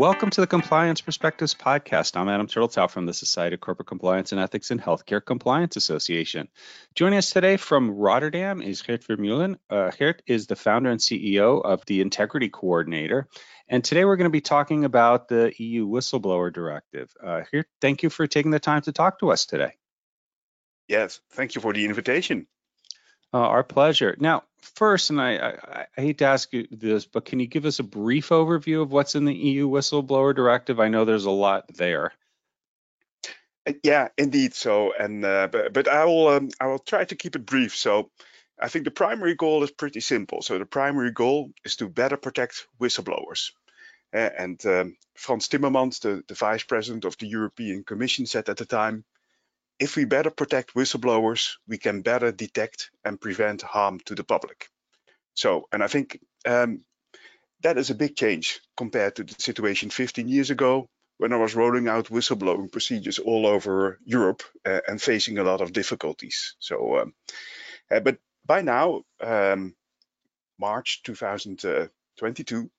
Welcome to the Compliance Perspectives podcast. I'm Adam Turteltaub from the Society of Corporate Compliance and Ethics and Healthcare Compliance Association. Joining us today from Rotterdam is Geert Vermeulen. Uh, Geert is the founder and CEO of the Integrity Coordinator. And today we're going to be talking about the EU Whistleblower Directive. Uh, thank you for taking the time to talk to us today. Yes, thank you for the invitation. Uh, our pleasure. Now, first, and I, I, I, hate to ask you this, but can you give us a brief overview of what's in the EU whistleblower directive? I know there's a lot there. Uh, yeah, indeed. So, and uh, but, but I will um, I will try to keep it brief. So, I think the primary goal is pretty simple. So, the primary goal is to better protect whistleblowers. Uh, and um, Frans Timmermans, the, the vice president of the European Commission, said at the time, if we better protect whistleblowers, we can better detect and prevent harm to the public. So, and I think um, that is a big change compared to the situation 15 years ago when I was rolling out whistleblowing procedures all over Europe uh, and facing a lot of difficulties. So, um, uh, but by now, um, March 2022,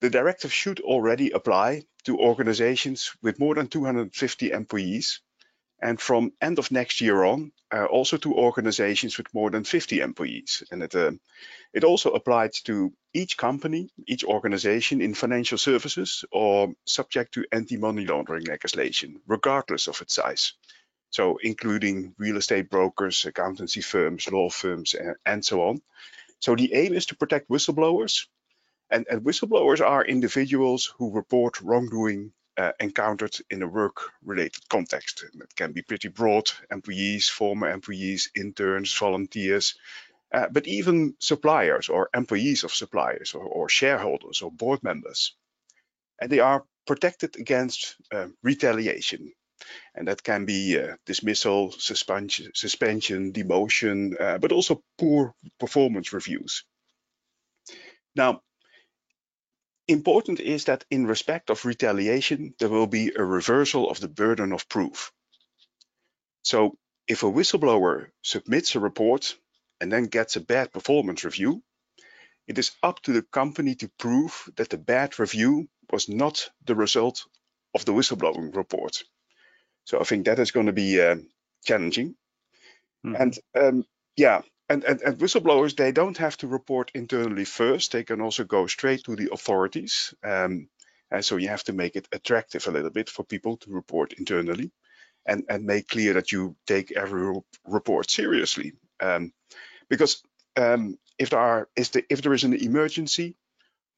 the directive should already apply to organizations with more than 250 employees and from end of next year on, uh, also to organizations with more than 50 employees. And it, uh, it also applies to each company, each organization in financial services or subject to anti-money laundering legislation, regardless of its size. So including real estate brokers, accountancy firms, law firms, and, and so on. So the aim is to protect whistleblowers and, and, whistleblowers are individuals who report wrongdoing uh, encountered in a work-related context. It can be pretty broad, employees, former employees, interns, volunteers, uh, but even suppliers or employees of suppliers or, or, shareholders or board members. And they are protected against uh, retaliation. And that can be uh, dismissal, suspension, suspension demotion, uh, but also poor performance reviews. Now, Important is that in respect of retaliation, there will be a reversal of the burden of proof. So if a whistleblower submits a report and then gets a bad performance review, it is up to the company to prove that the bad review was not the result of the whistleblowing report. So I think that is going to be uh, challenging. Hmm. And um, yeah, and, and, and whistleblowers, they don't have to report internally first. They can also go straight to the authorities. Um, and so you have to make it attractive a little bit for people to report internally and, and make clear that you take every report seriously. Um, because um, if there are is the, if there is an emergency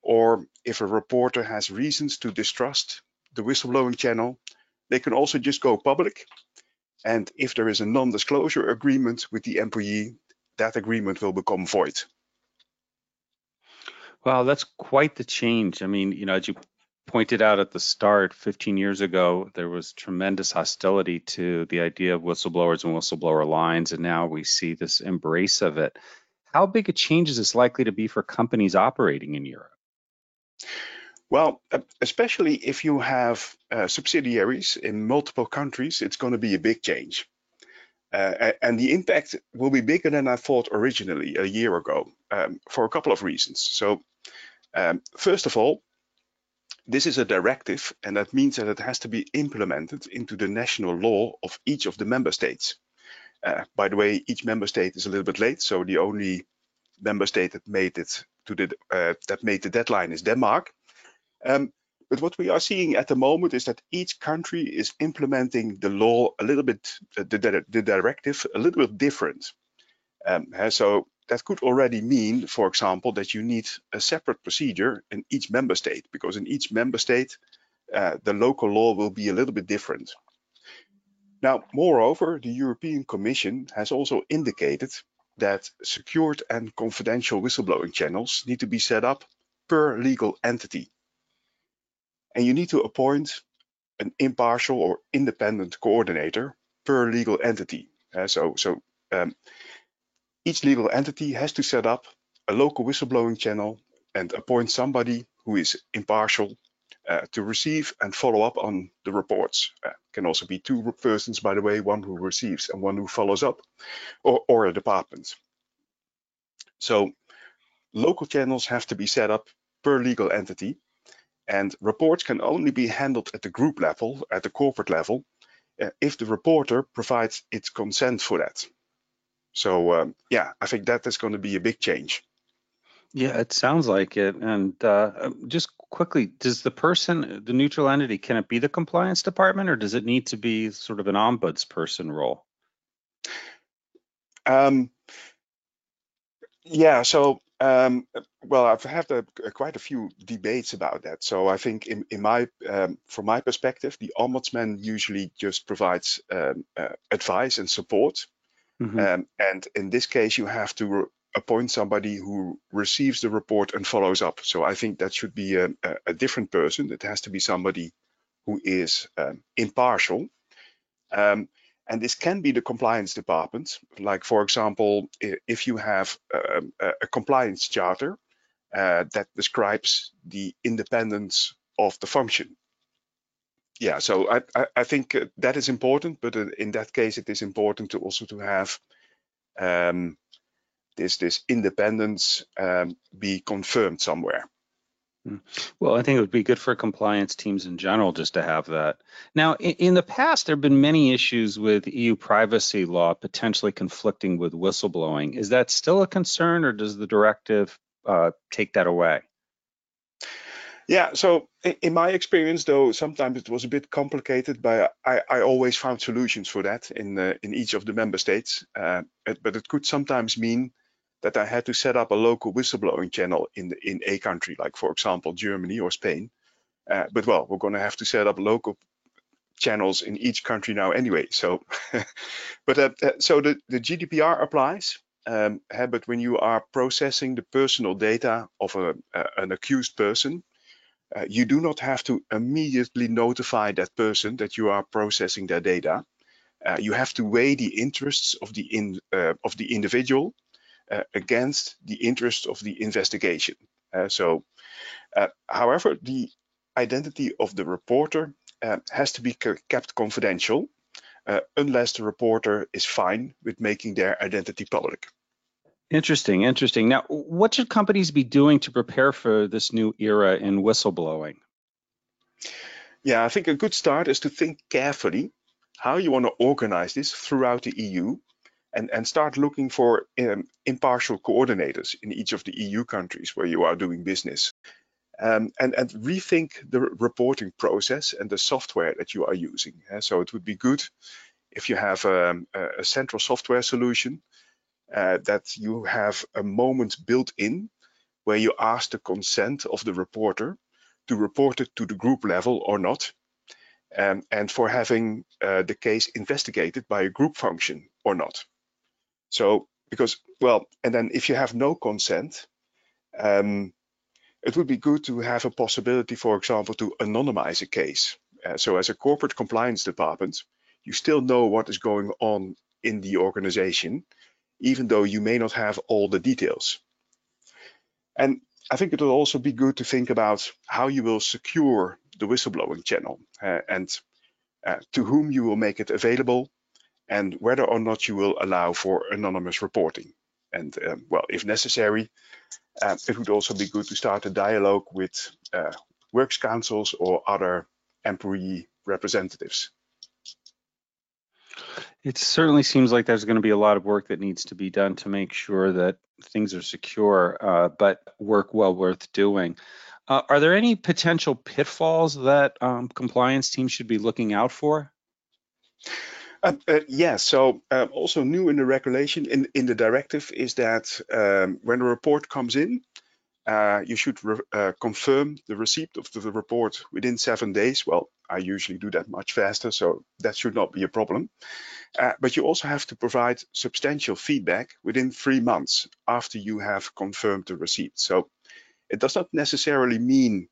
or if a reporter has reasons to distrust the whistleblowing channel, they can also just go public. And if there is a non-disclosure agreement with the employee, that agreement will become void. Wow, that's quite the change. I mean, you know, as you pointed out at the start, 15 years ago, there was tremendous hostility to the idea of whistleblowers and whistleblower lines, and now we see this embrace of it. How big a change is this likely to be for companies operating in Europe? Well, especially if you have uh, subsidiaries in multiple countries, it's going to be a big change. Uh, and the impact will be bigger than I thought originally a year ago um, for a couple of reasons. So um, first of all, this is a directive and that means that it has to be implemented into the national law of each of the member states. Uh, by the way, each member state is a little bit late, so the only member state that made it to the uh, that made the deadline is Denmark. Um, but what we are seeing at the moment is that each country is implementing the law a little bit, uh, the, the directive a little bit different. Um, so that could already mean, for example, that you need a separate procedure in each member state, because in each member state, uh, the local law will be a little bit different. Now, moreover, the European Commission has also indicated that secured and confidential whistleblowing channels need to be set up per legal entity and you need to appoint an impartial or independent coordinator per legal entity. Uh, so so um, each legal entity has to set up a local whistleblowing channel and appoint somebody who is impartial uh, to receive and follow up on the reports. Uh, can also be two persons, by the way, one who receives and one who follows up, or, or a department. So local channels have to be set up per legal entity And reports can only be handled at the group level, at the corporate level, uh, if the reporter provides its consent for that. So um, yeah, I think that is going to be a big change. Yeah, it sounds like it. And uh, um, just quickly, does the person, the neutral entity, can it be the compliance department or does it need to be sort of an ombudsperson role? Um, yeah, so um, well, I've had a, a, quite a few debates about that. So I think, in, in my, um, from my perspective, the ombudsman usually just provides um, uh, advice and support. Mm-hmm. Um, and in this case, you have to appoint somebody who receives the report and follows up. So I think that should be a, a different person. It has to be somebody who is um, impartial. And this can be the compliance department. Like, for example, if you have um, a, a compliance charter uh, that describes the independence of the function. Yeah, so I, I, think uh, that is important, but in that case, it is important to also to have um, this this independence um, be confirmed somewhere. Well, I think it would be good for compliance teams in general just to have that. Now, in, in, the past, there have been many issues with EU privacy law potentially conflicting with whistleblowing. Is that still a concern, or does the directive uh, take that away? Yeah, so in my experience, though, sometimes it was a bit complicated, but I, I always found solutions for that in uh, in each of the member states. Uh, but it could sometimes mean that I had to set up a local whistleblowing channel in the, in a country, like for example Germany or Spain. Uh, but well, we're going to have to set up local channels in each country now anyway. So, but uh, uh, so the, the GDPR applies. Um, but when you are processing the personal data of a, an accused person, uh, you do not have to immediately notify that person that you are processing their data. Uh, you have to weigh the interests of the in, uh, of the individual uh, against the interest of the investigation. Uh, so, uh, however, the identity of the reporter has to be kept confidential unless the reporter is fine with making their identity public. Interesting, interesting. Now, what should companies be doing to prepare for this new era in whistleblowing? Yeah, I think a good start is to think carefully how you want to organize this throughout the EU and, and start looking for um, impartial coordinators in each of the EU countries where you are doing business. Um, and, and rethink the reporting process and the software that you are using. Uh, so it would be good if you have um, a, a central software solution uh, that you have a moment built in where you ask the consent of the reporter to report it to the group level or not, um, and for having uh, the case investigated by a group function or not. So because well, and then if you have no consent, um, it would be good to have a possibility, for example, to anonymize a case. Uh, so as a corporate compliance department, you still know what is going on in the organization, even though you may not have all the details. And I think it will also be good to think about how you will secure the whistleblowing channel uh, and uh, to whom you will make it available and whether or not you will allow for anonymous reporting. And um, well, if necessary, uh, it would also be good to start a dialogue with uh, works councils or other employee representatives. It certainly seems like there's going to be a lot of work that needs to be done to make sure that things are secure, uh, but work well worth doing. Uh, are there any potential pitfalls that um, compliance teams should be looking out for? Uh, uh, yeah, so um, also new in the regulation, in, in the directive, is that um, when a report comes in, uh, you should uh, confirm the receipt of the, report within seven days. Well, I usually do that much faster, so that should not be a problem. Uh, but you also have to provide substantial feedback within three months after you have confirmed the receipt. So it does not necessarily mean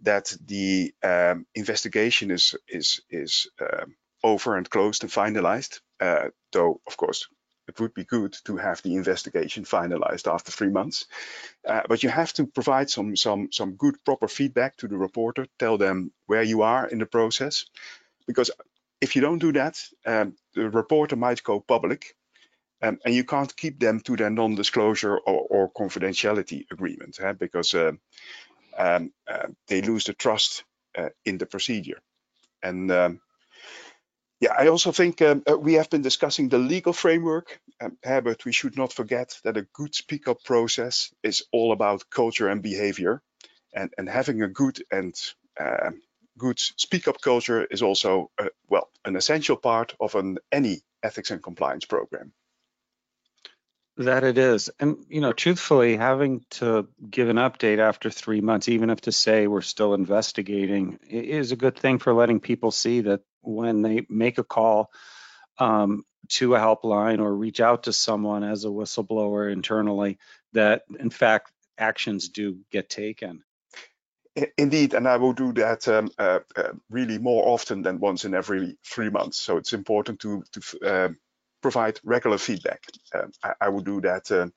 that the um, investigation is is is um, over and closed and finalized. Uh, though, of course, it would be good to have the investigation finalized after three months. Uh, but you have to provide some some some good proper feedback to the reporter. Tell them where you are in the process, because if you don't do that, um, the reporter might go public, um, and you can't keep them to their non-disclosure or, or confidentiality agreement, because uh, um, uh, they lose the trust uh, in the procedure. And um, yeah, I also think um, uh, we have been discussing the legal framework, um, but we should not forget that a good speak up process is all about culture and behavior. And, and having a good and uh, good speak up culture is also, uh, well, an essential part of an any ethics and compliance program. That it is. And, you know, truthfully, having to give an update after three months, even if to say we're still investigating, is a good thing for letting people see that when they make a call um, to a helpline or reach out to someone as a whistleblower internally, that in fact actions do get taken. Indeed, and I will do that um, uh, uh, really more often than once in every three months. So it's important to, to uh, provide regular feedback. Um, I, I, will do that, uh,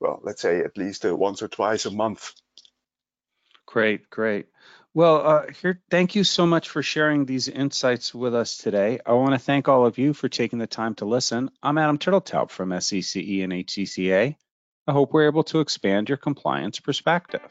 well, let's say at least uh, once or twice a month. Great, great. Well, uh, Geert, thank you so much for sharing these insights with us today. I want to thank all of you for taking the time to listen. I'm Adam Turteltaub from SCCE and HCCA. I hope we're able to expand your compliance perspective.